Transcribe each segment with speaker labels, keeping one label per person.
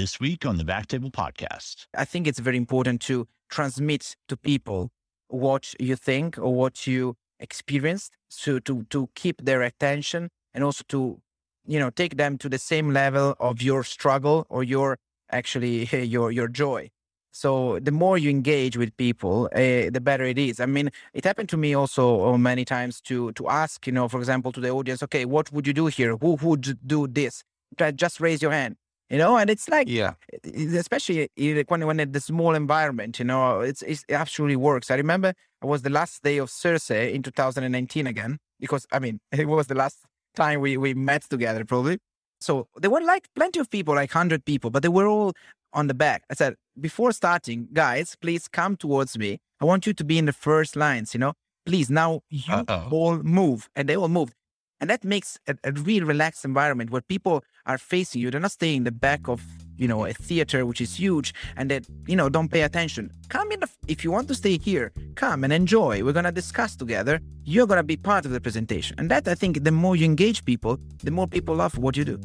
Speaker 1: this week on the Backtable Podcast.
Speaker 2: I think it's very important to transmit to people what you think or what you experienced, so to to keep their attention and also to you know take them to the same level of your struggle or your actually your your joy. So the more you engage with people, uh, the better it is. I mean, it happened to me also uh, many times to to ask, you know, for example, to the audience, okay, what would you do here? Who would do this? Just raise your hand you know and it's like
Speaker 3: yeah.
Speaker 2: especially when when in the small environment you know it's, it's, it absolutely works. I remember it was the last day of CIRSE in 2019 again because i mean it was the last time we we met together probably. So there were like plenty of people like 100 people but they were all on the back. I said before starting guys please come towards me. I want you to be in the first lines you know? Please now you Uh-oh. all move. And they all moved and that makes a, a really relaxed environment where people are facing you. They're not staying in the back of, you know, a theater, which is huge, and that, you know, don't pay attention. Come in, if you want to stay here, come and enjoy. We're going to discuss together. You're going to be part of the presentation. And that, I think, the more you engage people, the more people love what you do.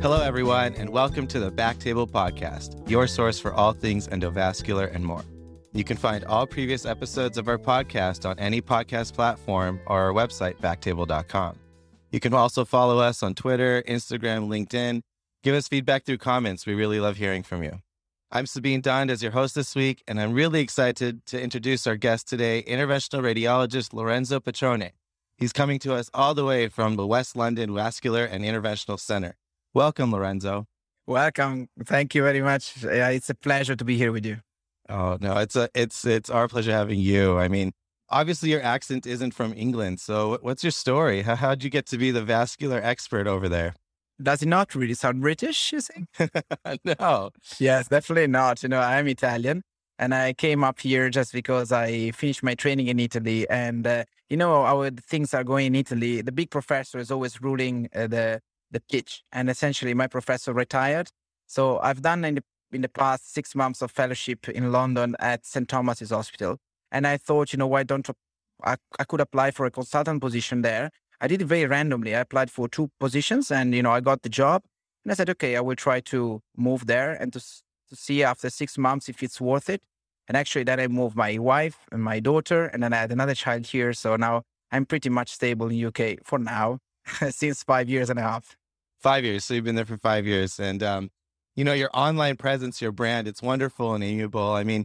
Speaker 3: Hello, everyone, and welcome to the Backtable Podcast, your source for all things endovascular and more. You can find all previous episodes of our podcast on any podcast platform or our website, backtable.com. You can also follow us on Twitter, Instagram, LinkedIn. Give us feedback through comments. We really love hearing from you. I'm Sabeen Dhand as your host this week, and I'm really excited to introduce our guest today, interventional radiologist Lorenzo Patrone. He's coming to us all the way from the West London Vascular and Interventional Center. Welcome, Lorenzo.
Speaker 2: Welcome. Thank you very much. It's a pleasure to be here with you.
Speaker 3: Oh no, it's a it's it's our pleasure having you. I mean, obviously your accent isn't from England, so what's your story? How how'd you get to be the vascular expert over there?
Speaker 2: Does it not really sound British? You think?
Speaker 3: no.
Speaker 2: Yes, definitely not. You know, I'm Italian, and I came up here just because I finished my training in Italy, and uh, you know how things are going in Italy. The big professor is always ruling uh, the the pitch, and essentially my professor retired. So I've done in the in the past six months of fellowship in London at St. Thomas's Hospital. And I thought, you know, why don't I, I could apply for a consultant position there. I did it very randomly. I applied for two positions and, you know, I got the job. And I said, okay, I will try to move there and to, to see after six months if it's worth it. And actually, then I moved my wife and my daughter, and then I had another child here. So now I'm pretty much stable in UK for now, since five years and a half.
Speaker 3: Five years. So you've been there for five years. And um, you know, your online presence, your brand, it's wonderful and amiable. I mean,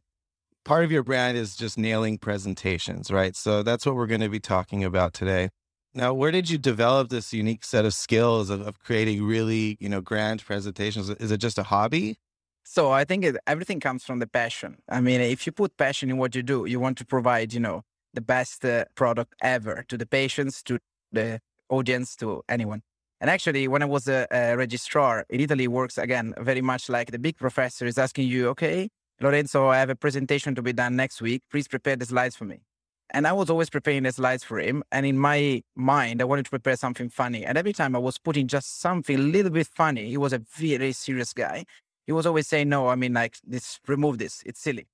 Speaker 3: part of your brand is just nailing presentations, right? So that's what we're going to be talking about today. Now, where did you develop this unique set of skills of, of creating really, you know, grand presentations? Is it just a hobby?
Speaker 2: So I think it, everything comes from the passion. I mean, if you put passion in what you do, you want to provide, you know, the best uh, product ever to the patients, to the audience, to anyone. And actually, when I was a, a registrar in Italy, works again very much like the big professor is asking you, okay, Lorenzo, I have a presentation to be done next week. Please prepare the slides for me. And I was always preparing the slides for him. And in my mind, I wanted to prepare something funny. And every time I was putting just something a little bit funny, he was a very serious guy. He was always saying, no, I mean, like, this, remove this. It's silly.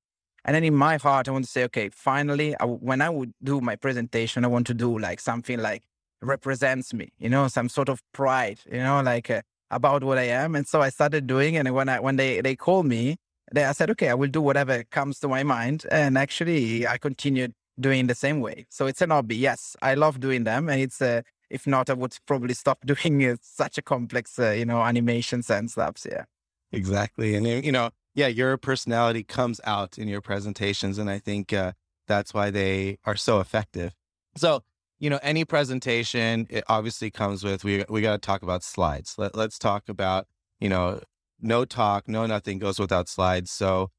Speaker 2: And then in my heart, I want to say, okay, finally, I, when I would do my presentation, I want to do like something like represents me, you know, some sort of pride, you know, like uh, about what I am. And so I started doing, and when I when they they called me, they I said, okay, I will do whatever comes to my mind, and actually I continued doing the same way. So it's an hobby. Yes, I love doing them, and it's uh, if not, I would probably stop doing uh, such a complex, uh, you know, animations and stuff. Yeah,
Speaker 3: exactly, and you know, yeah, your personality comes out in your presentations, and I think uh, that's why they are so effective. So you know, any presentation, it obviously comes with, we, we got to talk about slides. Let, let's talk about, you know, no talk, no nothing goes without slides. So,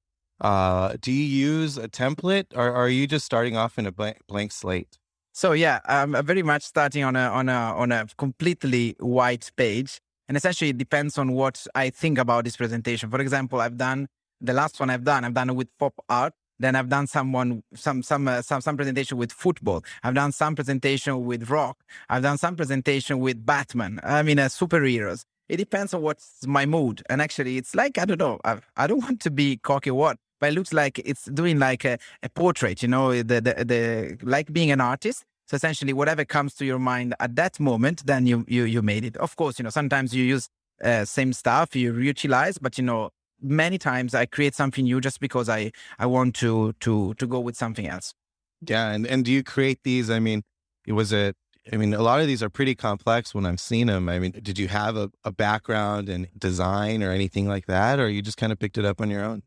Speaker 3: uh, do you use a template or, or are you just starting off in a blank, blank slate?
Speaker 2: So yeah, I'm very much starting on a on a on a completely white page, and essentially it depends on what I think about this presentation. For example, I've done the last one I've done. I've done it with pop art, then I've done someone some some uh, some some presentation with football. I've done some presentation with rock. I've done some presentation with Batman. I mean, uh, superheroes. It depends on what's my mood. And actually, it's like I don't know. I, I don't want to be cocky what, but it looks like it's doing like a, a portrait. You know, the, the the like being an artist. So essentially, whatever comes to your mind at that moment, then you you you made it. Of course, you know sometimes you use uh, same stuff you reutilize, but you know many times I create something new just because I I want to to to go with something else.
Speaker 3: Yeah, and and do you create these? I mean, it was it? I mean, a lot of these are pretty complex when I've seen them. I mean, did you have a, a background in design or anything like that, or you just kind of picked it up on your own?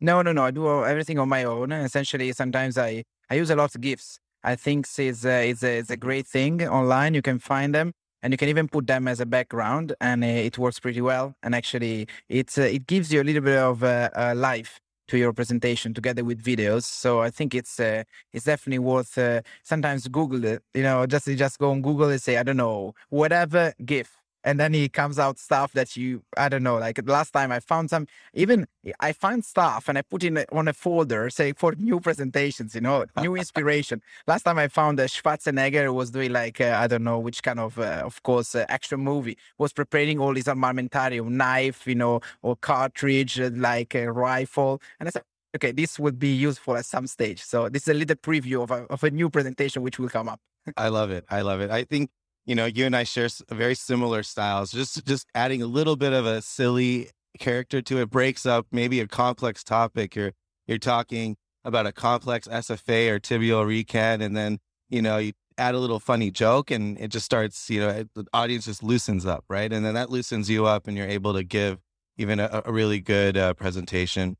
Speaker 2: No, no, no. I do everything on my own. Essentially, sometimes I I use a lot of GIFs. I think it's a, it's a, it's a great thing online. You can find them and you can even put them as a background and uh, it works pretty well. And actually, it's, uh, it gives you a little bit of uh, life to your presentation together with videos. So I think it's uh, it's definitely worth uh, sometimes Google it. You know, just just go on Google and say I don't know whatever GIF and then he comes out stuff that you i don't know like last time i found some even i find stuff and i put in on a folder say for new presentations you know new inspiration. Last time i found that schwarzenegger was doing like uh, i don't know which kind of uh, of course uh, action movie was preparing all his armamentarium knife you know or cartridge uh, like a rifle. And i said okay this would be useful at some stage. So this is a little preview of a, of a new presentation which will come up.
Speaker 3: I love it. I love it. I think you know, you and I share very similar styles. Just just adding a little bit of a silly character to it breaks up maybe a complex topic. You're you're talking about a complex SFA or tibial recant, and then you know you add a little funny joke, and it just starts. You know, it, the audience just loosens up, right? And then that loosens you up, and you're able to give even a, a really good uh, presentation.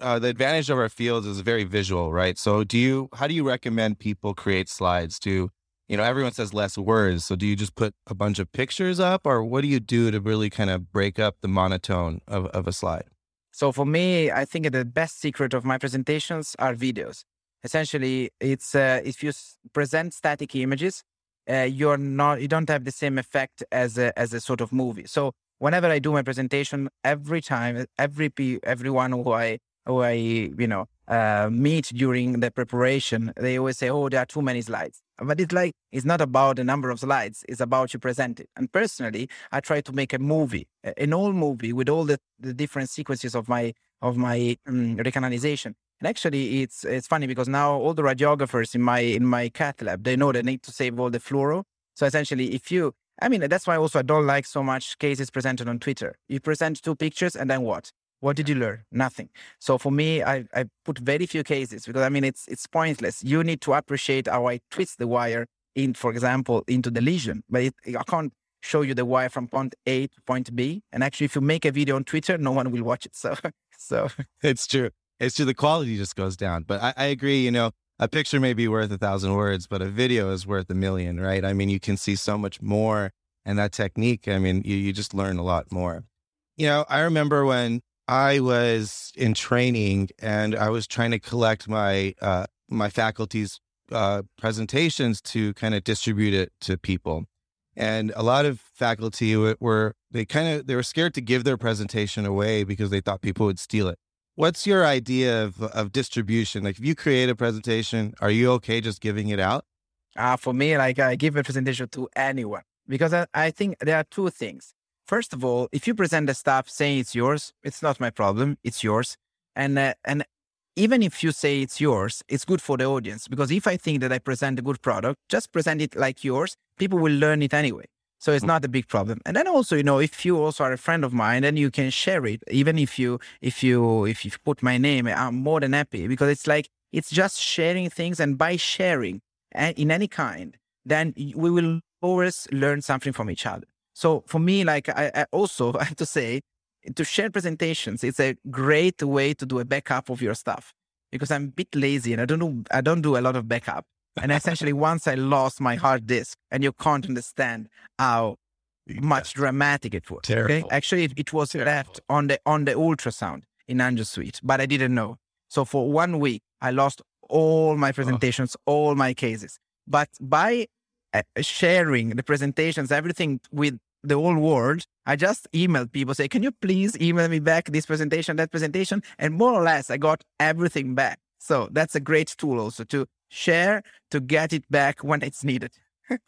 Speaker 3: Uh, the advantage of our fields is very visual, right? So, do you? How do you recommend people create slides? Do you know, everyone says less words. So do you just put a bunch of pictures up or what do you do to really kind of break up the monotone of, of a slide?
Speaker 2: So for me, I think the best secret of my presentations are videos. Essentially, it's uh, if you present static images, uh, you're not you don't have the same effect as a, as a sort of movie. So whenever I do my presentation, every time, every everyone who I who I you know uh, meet during the preparation, they always say, "Oh, there are too many slides." But it's like it's not about the number of slides; it's about you present it. And personally, I try to make a movie, an old movie with all the, the different sequences of my of my um, recanalization. And actually, it's it's funny because now all the radiographers in my in my cath lab they know they need to save all the fluoro. So essentially, if you I mean, that's why also I don't like so much cases presented on Twitter. You present two pictures and then what? What did you learn? Nothing. So for me, I, I put very few cases because I mean it's it's pointless. You need to appreciate how I twist the wire in, for example, into the lesion. But it, I can't show you the wire from point A to point B. And actually, if you make a video on Twitter, no one will watch it. So so
Speaker 3: it's true. It's true. The quality just goes down. But I, I agree. You know, a picture may be worth a thousand words, but a video is worth a million, right? I mean, you can see so much more. And that technique, I mean, you, you just learn a lot more. You know, I remember when I was in training and I was trying to collect my uh, my faculty's uh, presentations to kind of distribute it to people. And a lot of faculty were they kind of they were scared to give their presentation away because they thought people would steal it. What's your idea of of distribution? Like if you create a presentation, are you okay just giving it out?
Speaker 2: Uh, for me, like I give a presentation to anyone because I, I think there are two things. First of all, if you present the stuff saying it's yours, it's not my problem. It's yours. And, uh, and even if you say it's yours, it's good for the audience because if I think that I present a good product, just present it like yours. People will learn it anyway. So it's mm. not a big problem. And then also, you know, if you also are a friend of mine, then you can share it. Even if you, if you, if you put my name, I'm more than happy because it's like, it's just sharing things. And by sharing in any kind, then we will always learn something from each other. So for me, like I, I also I have to say, to share presentations, it's a great way to do a backup of your stuff because I'm a bit lazy and I don't do I don't do a lot of backup. And essentially, once I lost my hard disk, and you can't understand how much dramatic it was. Okay? Actually, it, it was Terrible. left on the on the ultrasound in Angio Suite, but I didn't know. So for one week, I lost all my presentations, oh. all my cases. But by uh, sharing the presentations, everything with the whole world. I just emailed people, say, can you please email me back this presentation, that presentation? And more or less, I got everything back. So that's a great tool also to share, to get it back when it's needed.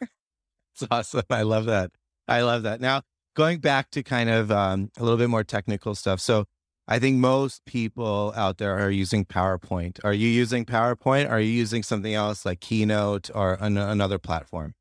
Speaker 3: It's awesome. I love that. I love that. Now, going back to kind of um, a little bit more technical stuff. So, I think most people out there are using PowerPoint. Are you using PowerPoint? Are you using something else like Keynote or an- another platform?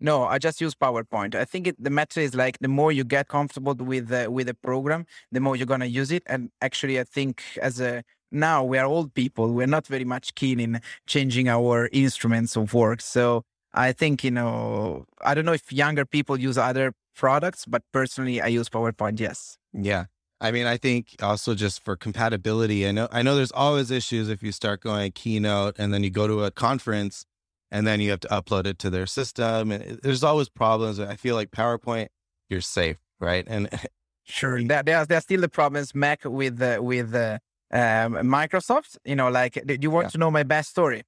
Speaker 2: No, I just use PowerPoint. I think it, the matter is like the more you get comfortable with uh, with a program, the more you're gonna use it. And actually, I think as a now we are old people, we're not very much keen in changing our instruments of work. So I think you know, I don't know if younger people use other products, but personally, I use PowerPoint. Yes.
Speaker 3: Yeah. I mean, I think also just for compatibility. I know I know there's always issues if you start going keynote and then you go to a conference and then you have to upload it to their system. And there's always problems. I feel like PowerPoint, you're safe, right? And
Speaker 2: sure, there, there, are, still the problems Mac with uh, with uh, um, Microsoft. You know, like, do you want yeah. to know my best story?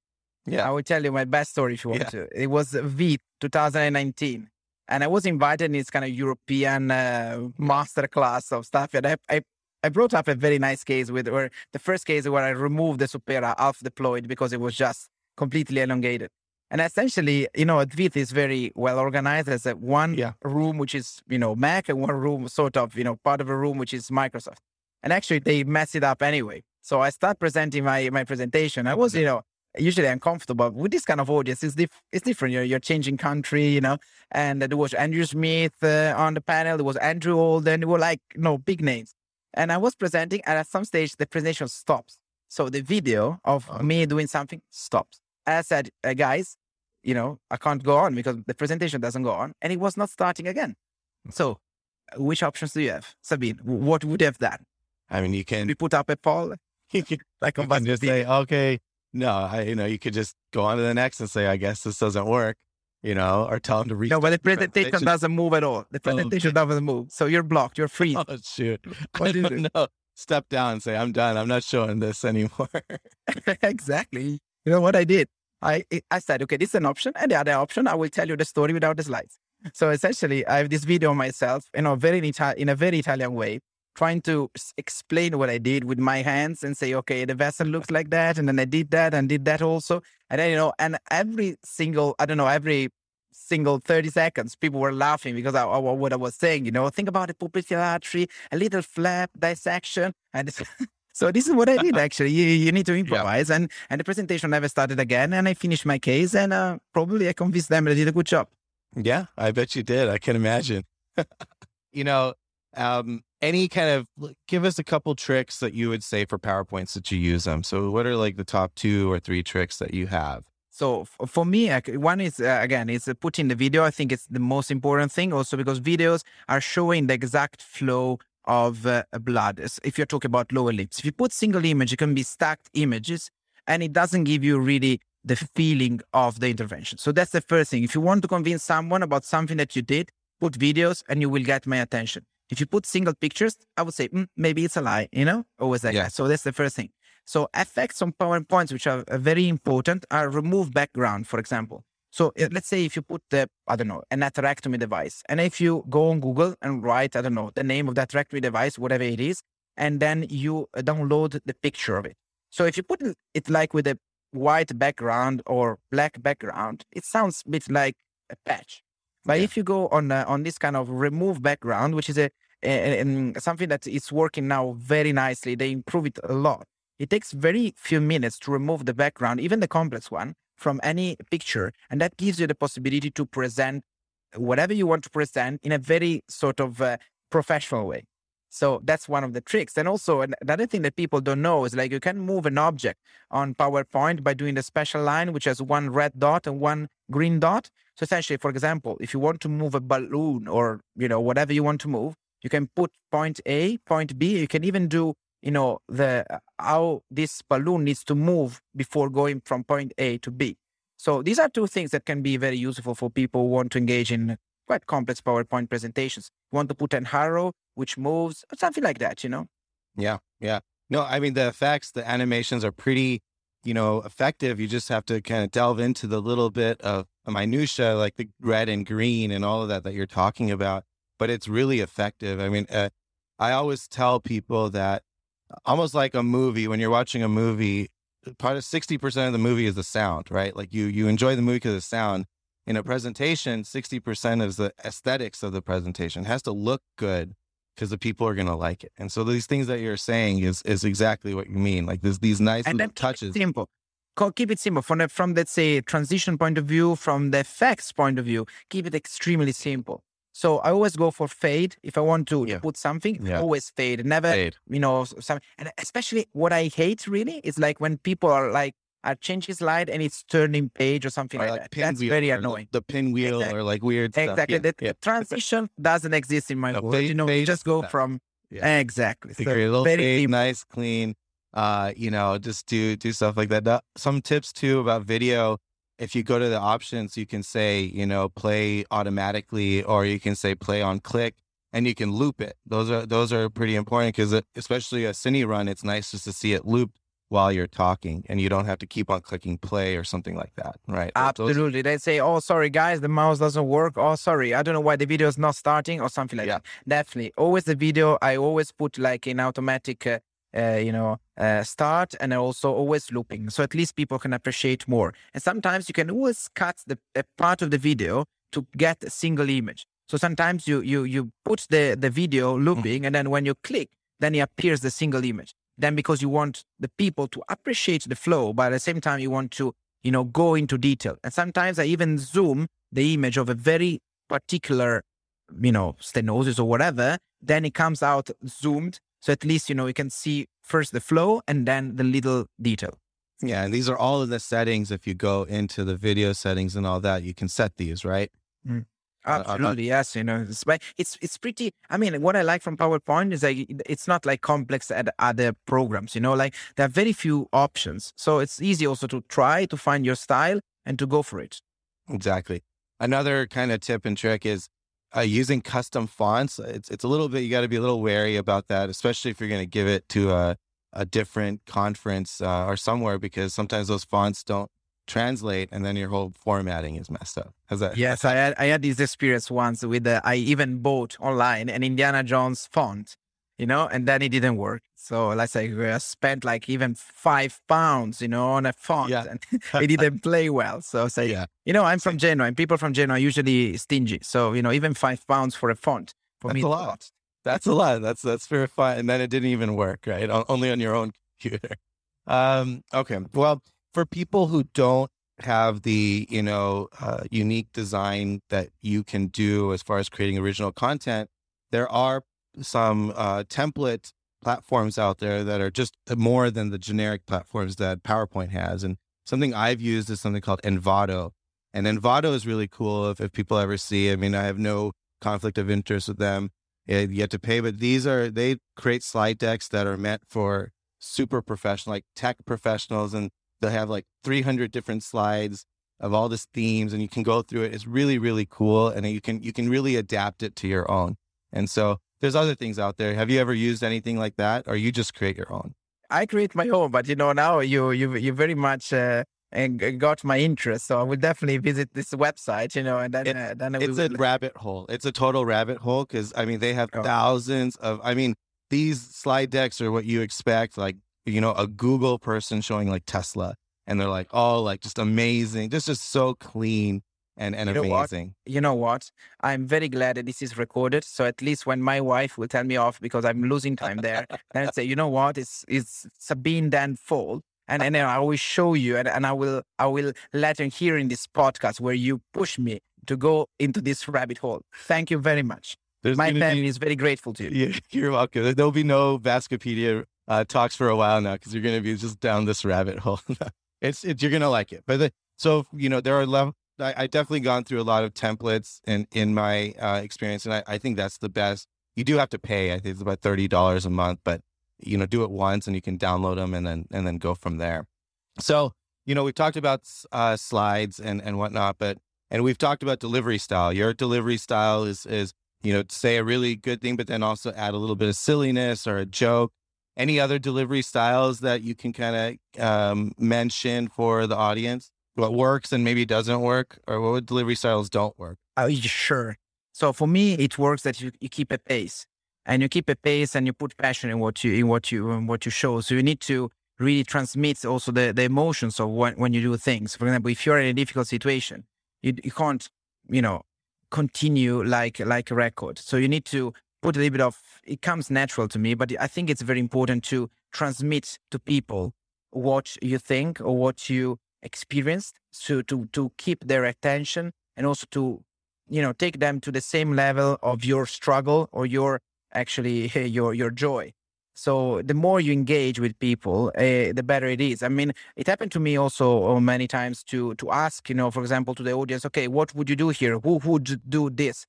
Speaker 3: Yeah,
Speaker 2: I will tell you my best story if you want yeah. to. It was V 2019, and I was invited in this kind of European uh, master class of stuff. And I, I I brought up a very nice case with where the first case where I removed the Supera half deployed because it was just completely elongated. And essentially, you know, Advit is very well organized as a one yeah. room, which is, you know, Mac and one room, sort of, you know, part of a room, which is Microsoft. And actually they mess it up anyway. So I start presenting my, my presentation. I was, you know, usually uncomfortable with this kind of audience. It's, dif- it's different. You're, you're changing country, you know, and there was Andrew Smith uh, on the panel. There was Andrew Holden. They were like, you know, big names. And I was presenting and at some stage the presentation stops. So the video of me doing something stops. I said, uh, guys, you know, I can't go on because the presentation doesn't go on and it was not starting again. So, uh, which options do you have, Sabeen? What would you have done?
Speaker 3: I mean, you can.
Speaker 2: We put up a poll.
Speaker 3: you can, like you can just say, okay, no, I, you know, you could just go on to the next and say, I guess this doesn't work, you know, or tell them to read.
Speaker 2: No, but the presentation, presentation, doesn't move at all. The presentation oh, doesn't move. So you're blocked. You're free.
Speaker 3: Oh, shoot. What I do don't know. Step down and say, I'm done. I'm not showing this anymore.
Speaker 2: exactly. You know what I did? I, I said, okay, this is an option. And the other option, I will tell you the story without the slides. So essentially, I have this video myself, you know, very in, Ita- in a very Italian way, trying to explain what I did with my hands and say, okay, the vessel looks like that. And then I did that and did that also. And then, you know, and every single, I don't know, every single 30 seconds, people were laughing because of what I was saying, you know, think about the pupillatry, a little flap dissection. And So this is what I did actually. You, you need to improvise, yeah. and and the presentation never started again. And I finished my case, and uh, probably I convinced them that I did a good job.
Speaker 3: Yeah, I bet you did. I can imagine. you know, um, any kind of give us a couple tricks that you would say for PowerPoints that you use them. So, what are like the top two or three tricks that you have?
Speaker 2: So for me, one is uh, again, it's uh, putting the video. I think it's the most important thing. Also because videos are showing the exact flow of uh, blood. If you're talking about lower limbs, if you put single image, it can be stacked images, and it doesn't give you really the feeling of the intervention. So that's the first thing. If you want to convince someone about something that you did, put videos, and you will get my attention. If you put single pictures, I would say mm, maybe it's a lie. You know, always like yeah. that. So that's the first thing. So effects on PowerPoints, which are uh, very important, are remove background, for example. So let's say if you put the, I don't know, an atherectomy device, and if you go on Google and write, I don't know, the name of that atherectomy device, whatever it is, and then you uh, download the picture of it. So if you put it like with a white background or black background, it sounds a bit like a patch. But yeah. if you go on uh, on this kind of remove background, which is a, a, a, something that is working now very nicely, they improve it a lot. It takes very few minutes to remove the background, even the complex one, from any picture. And that gives you the possibility to present whatever you want to present in a very sort of uh, professional way. So that's one of the tricks. And also another thing that people don't know is like you can move an object on PowerPoint by doing the special line, which has one red dot and one green dot. So essentially, for example, if you want to move a balloon or, you know, whatever you want to move, you can put point A, point B. You can even do you know the how this balloon needs to move before going from point A to B. So these are two things that can be very useful for people who want to engage in quite complex PowerPoint presentations. You want to put an arrow which moves, or something like that, you know?
Speaker 3: Yeah, yeah. No, I mean the effects, the animations are pretty, you know, effective. You just have to kind of delve into the little bit of minutia, like the red and green and all of that that you're talking about. But it's really effective. I mean, uh, I always tell people that almost like a movie when you're watching a movie part of 60% of the movie is the sound right like you you enjoy the movie because of the sound in a presentation 60% is the aesthetics of the presentation it has to look good because the people are going to like it. And so these things that you're saying is is exactly what you mean. Like there's these nice
Speaker 2: and
Speaker 3: little
Speaker 2: then
Speaker 3: touches.
Speaker 2: simple. Keep it simple from the, from let's say transition point of view, from the effects point of view. Keep it extremely simple. So I always go for fade if I want to,
Speaker 3: Yeah.
Speaker 2: put something.
Speaker 3: Yeah.
Speaker 2: Always fade. Never
Speaker 3: Fade.
Speaker 2: you know s- some and especially what I hate really is like when people are like are changing slide and it's turning page or something
Speaker 3: Or
Speaker 2: like,
Speaker 3: like
Speaker 2: that. That's very
Speaker 3: the-
Speaker 2: annoying.
Speaker 3: The, pinwheel
Speaker 2: Exactly.
Speaker 3: or like weird stuff.
Speaker 2: Exactly.
Speaker 3: Yeah,
Speaker 2: the
Speaker 3: yeah.
Speaker 2: transition doesn't exist in my
Speaker 3: No,
Speaker 2: world.
Speaker 3: fade-
Speaker 2: you know, you
Speaker 3: fade
Speaker 2: just go from
Speaker 3: Yeah.
Speaker 2: exactly. So
Speaker 3: little
Speaker 2: very
Speaker 3: fade, nice, clean. Uh, you know, just do do stuff like that. Some tips too about video. If you go to the options, you can say, you know, play automatically, or you can say play on click, and you can loop it. Those are those are pretty important because especially a cine run, it's nice just to see it looped while you're talking, and you don't have to keep on clicking play or something like that, right? Those- those-
Speaker 2: Absolutely. They say, oh, sorry, guys, the mouse doesn't work. Oh, sorry, I don't know why the video is not starting or something like
Speaker 3: Yeah.
Speaker 2: that. Definitely. Always the video, I always put like in automatic, uh, uh, you know, uh, start and also always looping. So at least people can appreciate more. And sometimes you can always cut the a part of the video to get a single image. So sometimes you you you put the, the video looping and then when you click, then it appears the single image. Then because you want the people to appreciate the flow, but at the same time you want to you know, go into detail. And sometimes I even zoom the image of a very particular, you know, stenosis or whatever. Then it comes out zoomed. So at least, you know, you can see first the flow and then the little detail.
Speaker 3: Yeah, and these are all of the settings. If you go into the video settings and all that, you can set these, right? Uh, uh,
Speaker 2: Absolutely, yes. You know, it's, it's it's pretty. I mean, what I like from PowerPoint is like it's not like complex at other programs. You know, like there are very few options, so it's easy also to try to find your style and to go for it.
Speaker 3: Exactly. Another kind of tip and trick is uh, using custom fonts. It's it's a little bit you got to be a little wary about that, especially if you're going to give it to a a different conference uh, or somewhere, because sometimes those fonts don't translate, and then your whole formatting is messed up. Has that?
Speaker 2: Yes, I had I had this experience once with the, I even bought online an Indiana Jones font, you know, and then it didn't work. So let's say I spent like even five pounds, you know, on a font,
Speaker 3: Yeah.
Speaker 2: and it didn't play well. So say,
Speaker 3: Yeah.
Speaker 2: you know, I'm from Genoa, and people from Genoa are usually stingy. So you know, even five pounds for a font for
Speaker 3: That's
Speaker 2: me,
Speaker 3: a lot. That's a lot. That's that's very fun. And then it didn't even work, right? O- only on your own computer. Um, okay. Well, for people who don't have the you know uh, unique design that you can do as far as creating original content, there are some uh, template platforms out there that are just uh, more than the generic platforms that PowerPoint has. And something I've used is something called Envato. And Envato is really cool if, if people ever see. I mean, I have no conflict of interest with them. Yeah, You have to pay, but these are they create slide decks that are meant for super professional, like tech professionals, and they'll have like 300 different slides of all these themes, and you can go through it. It's really really cool, and you can you can really adapt it to your own. And so there's other things out there. Have you ever used anything like that, or you just create your own?
Speaker 2: I create my own, but you know, now you you you very much uh, and got my interest. So I will definitely visit this website, you know, and then
Speaker 3: It-
Speaker 2: uh, then
Speaker 3: It's a rabbit hole. It's a total rabbit hole because I mean they have
Speaker 2: Oh.
Speaker 3: thousands of. I mean these slide decks are what you expect, like you know a Google person showing like Tesla, and they're like oh like just amazing, just just so clean and and
Speaker 2: You know what? you know what? I'm very glad that this is recorded. So at least when my wife will tell me off because I'm losing time there, then I say, you know what? It's it's Sabeen Dhand Fall. And and then I will show you and, and I will I will let you hear in this podcast where you push me to go into this rabbit hole. Thank you very much.
Speaker 3: There's
Speaker 2: My family
Speaker 3: be-
Speaker 2: is very grateful to you.
Speaker 3: You're welcome. There'll be no Vascupedia uh, talks for a while now because you're going to be just down this rabbit hole. it's, it's you're going to like it. But the, so you know there are. I, I definitely gone through a lot of templates in in my uh, experience, and I, I think that's the best. You do have to pay. I think it's about thirty dollars a month, but you know do it once and you can download them and then and then go from there. So you know we've talked about uh, slides and and whatnot, but and we've talked about delivery style. Your delivery style is is you know, say a really good thing, but then also add a little bit of silliness or a joke. Any other delivery styles that you can kind of um, mention for the audience? What works and maybe doesn't work, or what delivery styles don't work?
Speaker 2: You sure? So for me, it works that you, you keep a pace, and you keep a pace, and you put passion in what you in what you in what you show. So you need to really transmit also the, the emotions of when when you do things. For example, if you're in a difficult situation, you you can't you know continue like like a record. So you need to put a little bit of, it comes natural to me, but I think it's very important to transmit to people what you think or what you experienced so to, to keep their attention and also to, you know, take them to the same level of your struggle or your actually your, your joy. So the more you engage with people, uh, the better it is. I mean, it happened to me also uh, many times to to ask, you know, for example, to the audience, okay, what would you do here? Who would do this?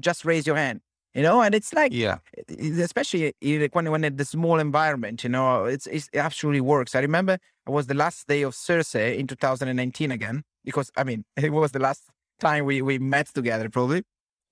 Speaker 2: Just raise your hand you know and it's like
Speaker 3: yeah
Speaker 2: especially when when in the small environment you know it's, it's it absolutely works i remember it was the last day of CIRSE in 2019 again because i mean it was the last time we we met together probably.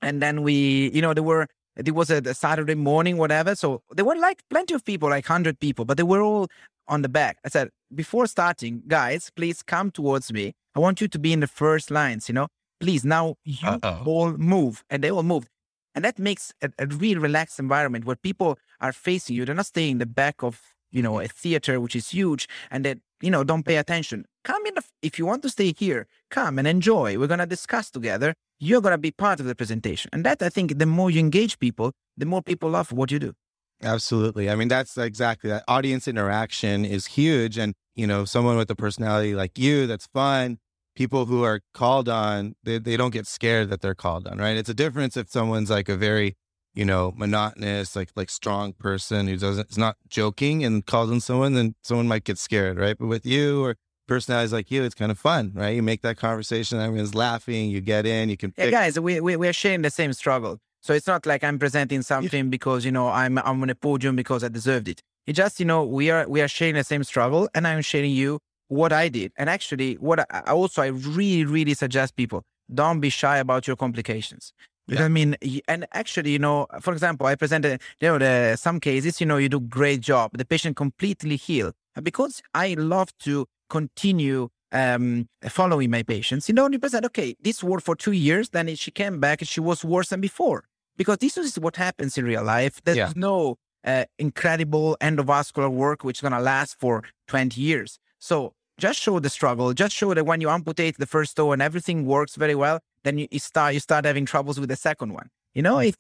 Speaker 2: And then we you know there were it was a, a saturday morning whatever so there were like plenty of people like 100 people but they were all on the back. I said before starting guys please come towards me. I want you to be in the first lines you know? Please now you Uh-oh. all move. And they all moved. And that makes a, a real relaxed environment where people are facing you. They're not staying in the back of, you know, a theater, which is huge, and that, you know, don't pay attention. Come in. The, if you want to stay here, come and enjoy. We're going to discuss together. You're going to be part of the presentation. And that, I think, the more you engage people, the more people love what you do.
Speaker 3: Absolutely. I mean, that's exactly that. Audience interaction is huge. And, you know, someone with a personality like you that's fun, people who are called on, they, they don't get scared that they're called on, right? It's a difference if someone's like a very, you know, monotonous, like like strong person who doesn't is not joking and calls on someone, then someone might get scared, right? But with you or personalities like you, it's kind of fun, right? You make that conversation, everyone's laughing, you get in, you can.
Speaker 2: Pick. Yeah, guys, we, we we're sharing the same struggle. So it's not like I'm presenting something yeah. because you know I'm I'm on a podium because I deserved it. It just you know we are we are sharing the same struggle, and I'm sharing you what I did. And actually, what I also I really, really suggest people don't be shy about your complications. Yeah. I mean, and actually, you know, for example, I presented, you know, the, some cases, you know, you do great job. The patient completely healed. Because I love to continue um, following my patients, you know, you present, okay, this worked for two years. Then she came back and she was worse than before. Because this is what happens in real life. There's yeah. no uh, incredible endovascular work which is going to last for 20 years. So just show the struggle. Just show that when you amputate the first toe and everything works very well, then you, you start you start having troubles with the second one. You know, if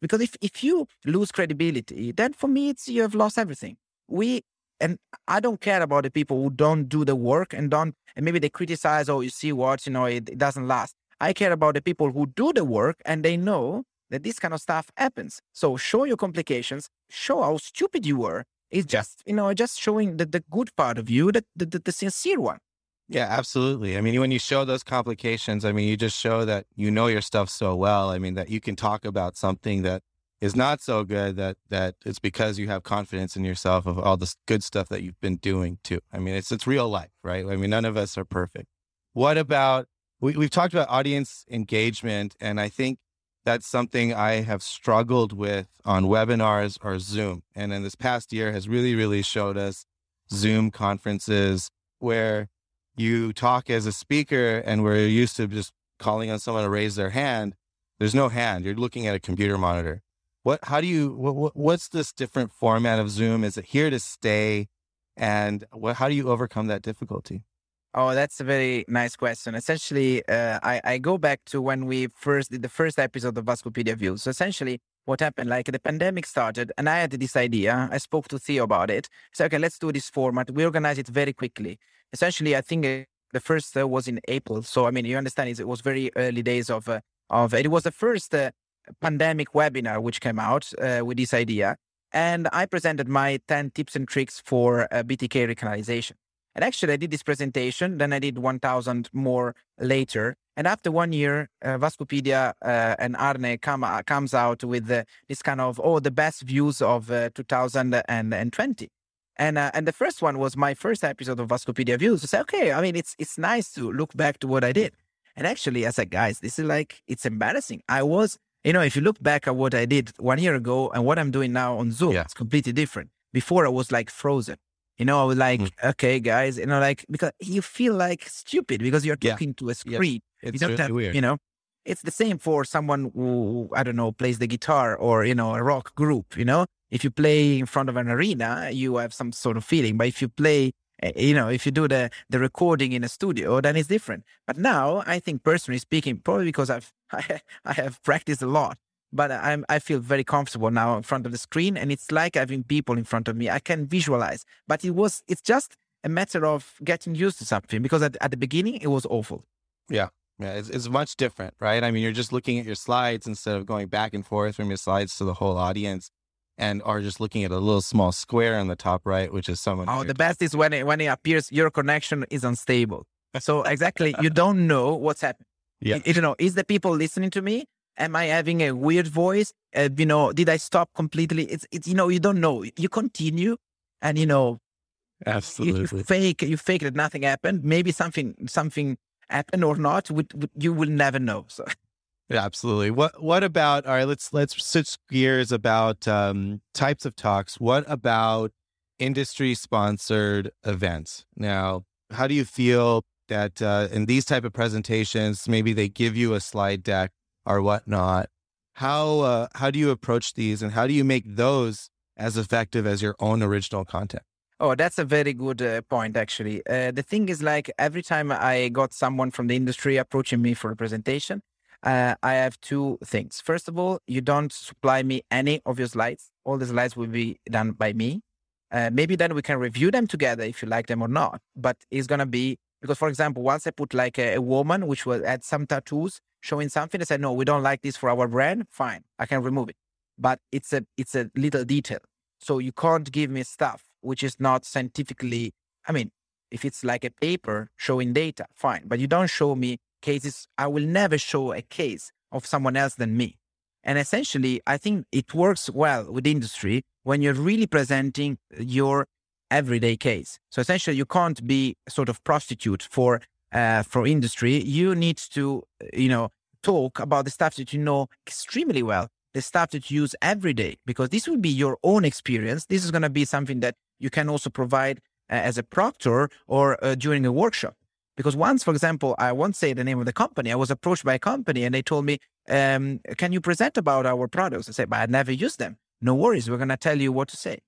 Speaker 2: because if if you lose credibility, then for me it's you have lost everything. We and I don't care about the people who don't do the work and don't and maybe they criticize, oh, you see what, you know, it, it doesn't last. I care about the people who do the work and they know that this kind of stuff happens. So show your complications, show how stupid you were, it's just, you know, just showing the, the good part of you, the, the, the sincere one.
Speaker 3: Yeah, absolutely. I mean, when you show those complications, I mean, you just show that you know your stuff so well. I mean, that you can talk about something that is not so good that that it's because you have confidence in yourself of all the good stuff that you've been doing too. I mean, it's it's real life, right? I mean, none of us are perfect. What about we, we've talked about audience engagement, and I think that's something I have struggled with on webinars or Zoom. And in this past year has really, really showed us Zoom conferences where you talk as a speaker and we're used to just calling on someone to raise their hand. There's no hand. You're looking at a computer monitor. What, how do you, what, what's this different format of Zoom? Is it here to stay? And what, how do you overcome that difficulty?
Speaker 2: Oh, that's a very nice question. Essentially, uh, I, I go back to when we first did the first episode of Vascupedia Views. So essentially, what happened, like the pandemic started and I had this idea. I spoke to Theo about it. So, okay, let's do this format. We organize it very quickly. Essentially, I think uh, the first uh, was in April. So, I mean, you understand, it was very early days of, uh, of it was the first uh, pandemic webinar which came out with this idea. And I presented my 10 tips and tricks for BTK recanalization. And actually, I did this presentation, then I did 1,000 more later. And after one year, uh, Vascupedia uh, and Arne come, uh, comes out with uh, this kind of, oh, the best views of uh, 2020. And, uh, and the first one was my first episode of Vascupedia Views. I said, okay, I mean, it's, it's nice to look back to what I did. And actually, I said, guys, this is like, it's embarrassing. I was, you know, if you look back at what I did one year ago and what I'm doing now on Zoom, yeah. it's completely different. Before I was like frozen. You know, I was like, mm. okay, guys, you know, like because you feel like stupid because you're talking yeah. to a screen.
Speaker 3: Yep. It's really have, weird.
Speaker 2: You know, it's the same for someone who I don't know plays the guitar or you know a rock group. You know, if you play in front of an arena, you have some sort of feeling. But if you play, eh, you know, if you do the the recording in a studio, then it's different. But now, I think personally speaking, probably because I've I, I have practiced a lot, but I'm I feel very comfortable now in front of the screen, and it's like having people in front of me. I can visualize, but it was it's just a matter of getting used to something because at, at the beginning it was awful.
Speaker 3: Yeah. Yeah, it's, it's much different, right? I mean, you're just looking at your slides instead of going back and forth from your slides to the whole audience and are just looking at a little small square on the top right, which is someone.
Speaker 2: Oh, the best is when it, when it appears your connection is unstable. So exactly, you don't know what's happening.
Speaker 3: Yeah.
Speaker 2: You, you know, is the people listening to me? Am I having a weird voice? Uh, you know, did I stop completely? It's, it's, you know, you don't know. You continue and, you know,
Speaker 3: Absolutely.
Speaker 2: You, you fake, you fake that nothing happened. Maybe something, something happened or not. you will never know. So.
Speaker 3: Absolutely. What What about? All right, let's let's switch gears about um, types of talks. What about industry sponsored events? Now, how do you feel that uh, in these type of presentations, maybe they give you a slide deck or whatnot? How uh, how do you approach these, and how do you make those as effective as your own original content?
Speaker 2: Oh, that's a very good uh, point, actually. Uh, the thing is, like, every time I got someone from the industry approaching me for a presentation, uh, I have two things. First of all, you don't supply me any of your slides. All the slides will be done by me. Uh, maybe then we can review them together if you like them or not. But it's to be, because, for example, once I put like a, a woman which will add some tattoos showing something, I said, no, we don't like this for our brand. Fine, I can remove it. But it's a, it's a little detail. So you can't give me stuff which is not scientifically, I mean, if it's like a paper showing data, fine. But you don't show me cases. I will never show a case of someone else than me. And essentially, I think it works well with industry when you're really presenting your everyday case. So essentially, you can't be sort of prostitute for uh, for industry. You need to, you know, talk about the stuff that you know extremely well, the stuff that you use every day, because this will be your own experience. This is going to be something that you can also provide uh, as a proctor or uh, during a workshop. Because once, for example, I won't say the name of the company, I was approached by a company and they told me, um, Can you present about our products? I said, But I never used them. No worries, we're going to tell you what to say.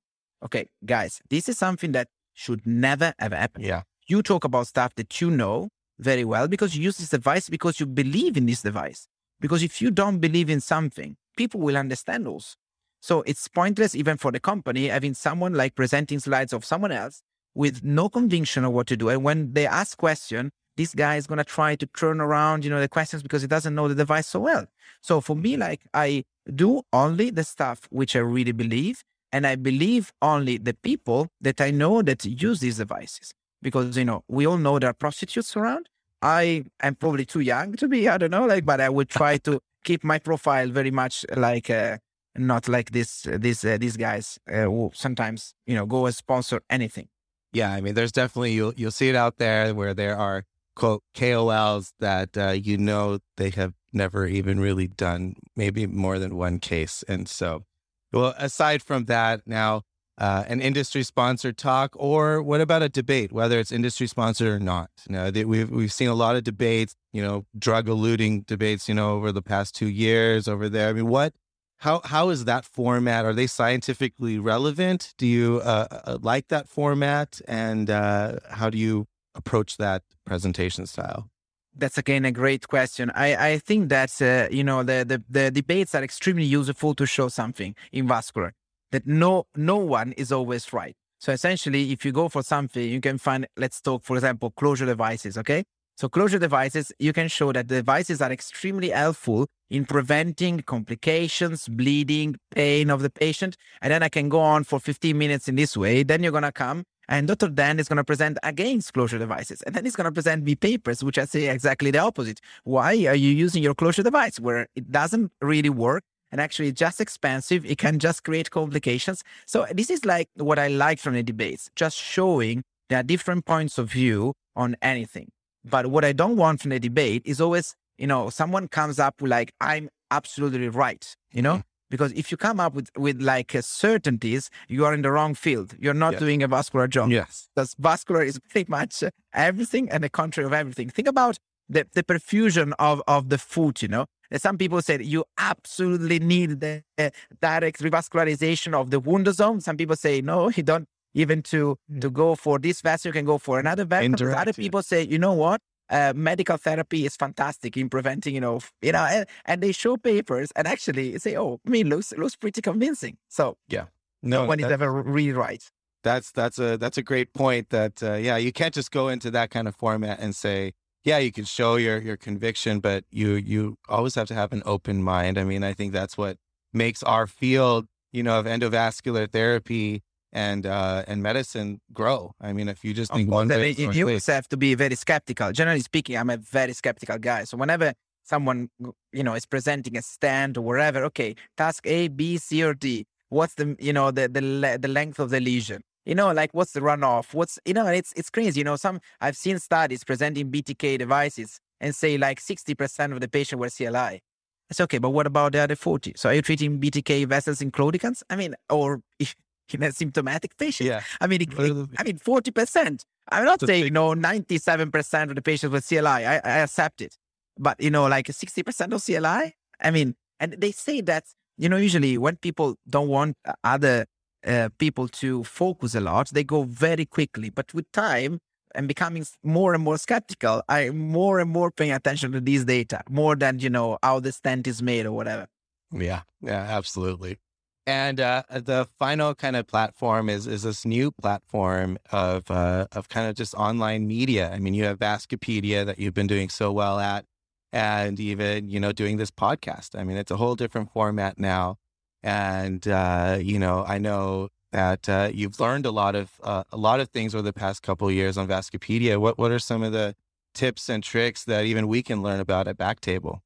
Speaker 2: Okay, guys, this is something that should never ever happen.
Speaker 3: Yeah.
Speaker 2: You talk about stuff that you know very well because you use this device because you believe in this device. Because if you don't believe in something, people will understand also. So it's pointless even for the company having someone like presenting slides of someone else with no conviction of what to do. And when they ask question, this guy is going to try to turn around, you know, the questions because he doesn't know the device so well. So for me, like I do only the stuff which I really believe, and I believe only the people that I know that use these devices. Because you know, we all know there are prostitutes around. I am probably too young to be, I don't know, like, but I would try to keep my profile very much like uh, not like this this, these uh, these guys uh, who sometimes you know go and sponsor anything.
Speaker 3: Yeah, I mean, there's definitely you'll you'll see it out there where there are quote KOLs that uh, you know they have never even really done maybe more than one case, and so well. Aside from that, now uh, an industry sponsored talk, or what about a debate, whether it's industry sponsored or not? You know, we've we've seen a lot of debates, you know, drug eluting debates, you know, over the past two years over there. I mean, what how how is that format? Are they scientifically relevant? Do you uh, uh, like that format, and uh, how do you approach that presentation style?
Speaker 2: That's again a great question. I, I think that uh, you know the, the the debates are extremely useful to show something in vascular that no no one is always right. So essentially, if you go for something, you can find. Let's talk, for example, closure devices. Okay, so closure devices, you can show that the devices are extremely helpful in preventing complications, bleeding, pain of the patient. And then I can go on for 15 minutes in this way. Then you're going to come and Dr. Dhand is going to present against closure devices. And then he's going to present me papers, which I say exactly the opposite. Why are you using your closure device where it doesn't really work? And actually, just expensive. It can just create complications. So this is like what I like from the debates, just showing there are different points of view on anything. But what I don't want from the debate is always, you know, someone comes up like, I'm absolutely right, you know? Mm. Because if you come up with, with like uh, certainties, you are in the wrong field. You're not yes. doing a vascular job.
Speaker 3: Yes.
Speaker 2: Because vascular is pretty much uh, everything and the contrary of everything. Think about the, the perfusion of, of the foot, you know? Some people say you absolutely need the uh, direct revascularization of the wound zone. Some people say, no, you don't even to to go for this vessel, you can go for another vessel. Other people say, you know what? Uh, medical therapy is fantastic in preventing, you know, you know, and, and they show papers and actually say, oh, I mean, looks looks pretty convincing. So
Speaker 3: yeah,
Speaker 2: no one is ever really right.
Speaker 3: That's that's a that's a great point. That uh, yeah, you can't just go into that kind of format and say, yeah, you can show your your conviction, but you you always have to have an open mind. I mean, I think that's what makes our field, you know, of endovascular therapy and uh, and medicine grow. I mean, if you just think one
Speaker 2: way, you, you have to be very skeptical. Generally speaking, I'm a very skeptical guy. So whenever someone you know is presenting a stent or wherever, okay, TASC A, B, C, or D. What's the you know the the the length of the lesion? You know, like what's the runoff? What's you know, it's it's crazy. You know, some I've seen studies presenting BTK devices and say like 60% of the patient were CLI. It's okay, but what about the other 40? So are you treating BTK vessels in claudicants? I mean, or in a symptomatic patient.
Speaker 3: Yeah.
Speaker 2: I mean, it, it, I mean, 40%. I'm not saying, big... no, 97% of the patients with CLI. I, I accept it. But, you know, like 60% of CLI? I mean, and they say that, you know, usually when people don't want other uh, people to focus a lot, they go very quickly. But with time and becoming more and more skeptical, I'm more and more paying attention to these data, more than, you know, how the stent is made or whatever.
Speaker 3: Yeah, yeah, absolutely. And uh, the final kind of platform is is this new platform of uh, of kind of just online media. I mean, you have Vascupedia that you've been doing so well at, and even you know doing this podcast. I mean, it's a whole different format now, and uh, you know, I know that uh, you've learned a lot of uh, a lot of things over the past couple years on Vascupedia. What what are some of the tips and tricks that even we can learn about at Backtable?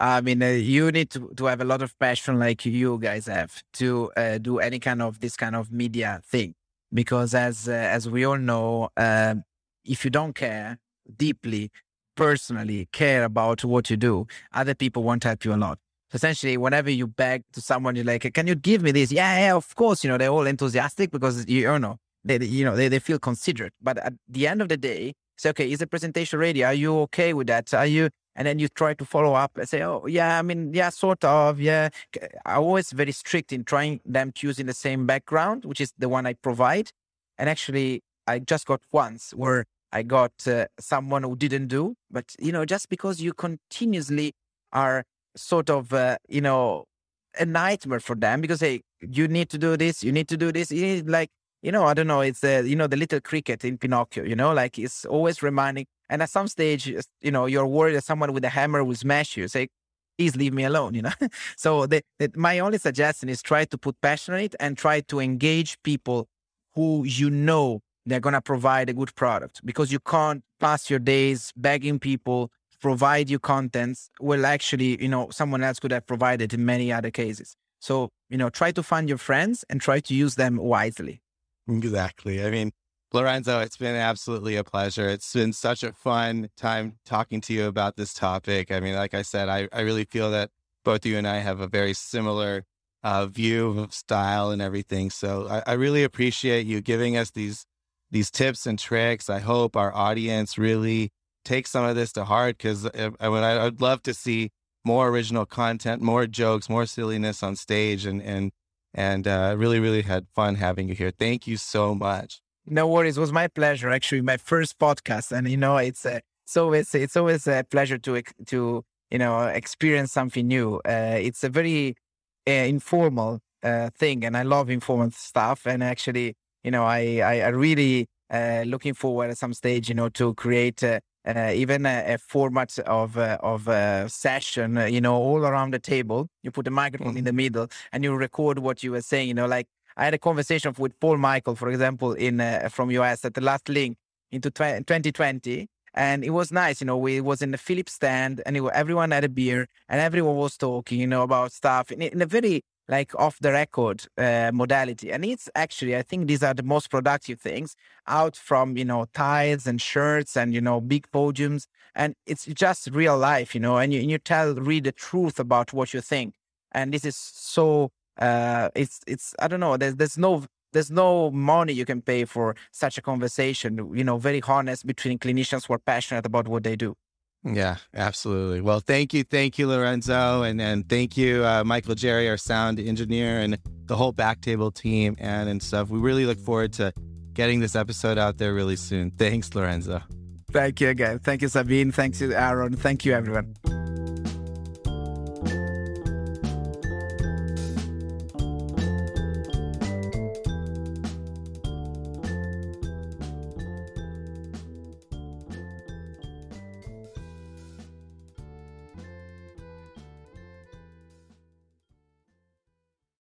Speaker 2: I mean, uh, you need to, to have a lot of passion like you guys have to uh, do any kind of this kind of media thing. Because as uh, as we all know, um, if you don't care deeply, personally care about what you do, other people won't help you a lot. Essentially, whenever you beg to someone, you're like, "Can you give me this?" Yeah, yeah, of course. You know, they're all enthusiastic because you, you know they, you know they, they feel considerate. But at the end of the day, say, "Okay, is the presentation ready? Are you okay with that? Are you and then you try to follow up and say, oh, yeah, I mean, yeah, sort of, yeah. I'm always very strict in trying them to use in the same background, which is the one I provide. And actually, I just got once where I got uh, someone who didn't do, but you know, just because you continuously are sort of, uh, you know, a nightmare for them because hey, you need to do this, you need to do this, you need like, you know, I don't know, it's the, you know, the little cricket in Pinocchio, you know, like it's always reminding, and at some stage, you know, you're worried that someone with a hammer will smash you. Say, please leave me alone, you know? so the, the, my only suggestion is try to put passion in it and try to engage people who you know they're going to provide a good product because you can't pass your days begging people provide you contents well actually you know someone else could have provided in many other cases so you know try to find your friends and try to use them wisely
Speaker 3: exactly i mean Lorenzo, it's been absolutely a pleasure. It's been such a fun time talking to you about this topic. I mean, like I said, I, I really feel that both you and I have a very similar uh, view of style and everything. So I, I really appreciate you giving us these these tips and tricks. I hope our audience really takes some of this to heart because I, I I'd love to see more original content, more jokes, more silliness on stage, and and and uh, really really had fun having you here. Thank you so much.
Speaker 2: No worries. It was my pleasure. Actually, my first podcast, and you know, it's uh, it's always it's always a pleasure to to you know experience something new. Uh, it's a very uh, informal uh, thing, and I love informal stuff. And actually, you know, I I, I really uh, looking forward at some stage, you know, to create. Uh, uh, even a, a, format of uh, of a session, uh, you know, all around the table. You put a microphone mm-hmm. in the middle, and you record what you were saying. You know, like I had a conversation with Paul Michael, for example, in uh, from US at the last LINC into 2020. And it was nice, you know, we was in the Philips stand and it, everyone had a beer and everyone was talking, you know, about stuff in, in a very like off the record uh, modality. And it's actually, I think these are the most productive things out from, you know, ties and shirts and, you know, big podiums. And it's just real life, you know, and you, you tell, read the truth about what you think. And this is so uh, it's it's I don't know. There's there's no there's no money you can pay for such a conversation. You know, very honest between clinicians who are passionate about what they do.
Speaker 3: Yeah, absolutely. Well, thank you, thank you, Lorenzo, and and thank you, uh, Michael Jerry, our sound engineer, and the whole Backtable team, and and stuff. We really look forward to getting this episode out there really soon. Thanks, Lorenzo.
Speaker 2: Thank you again. Thank you, Sabeen. Thank you, Aaron. Thank you, everyone.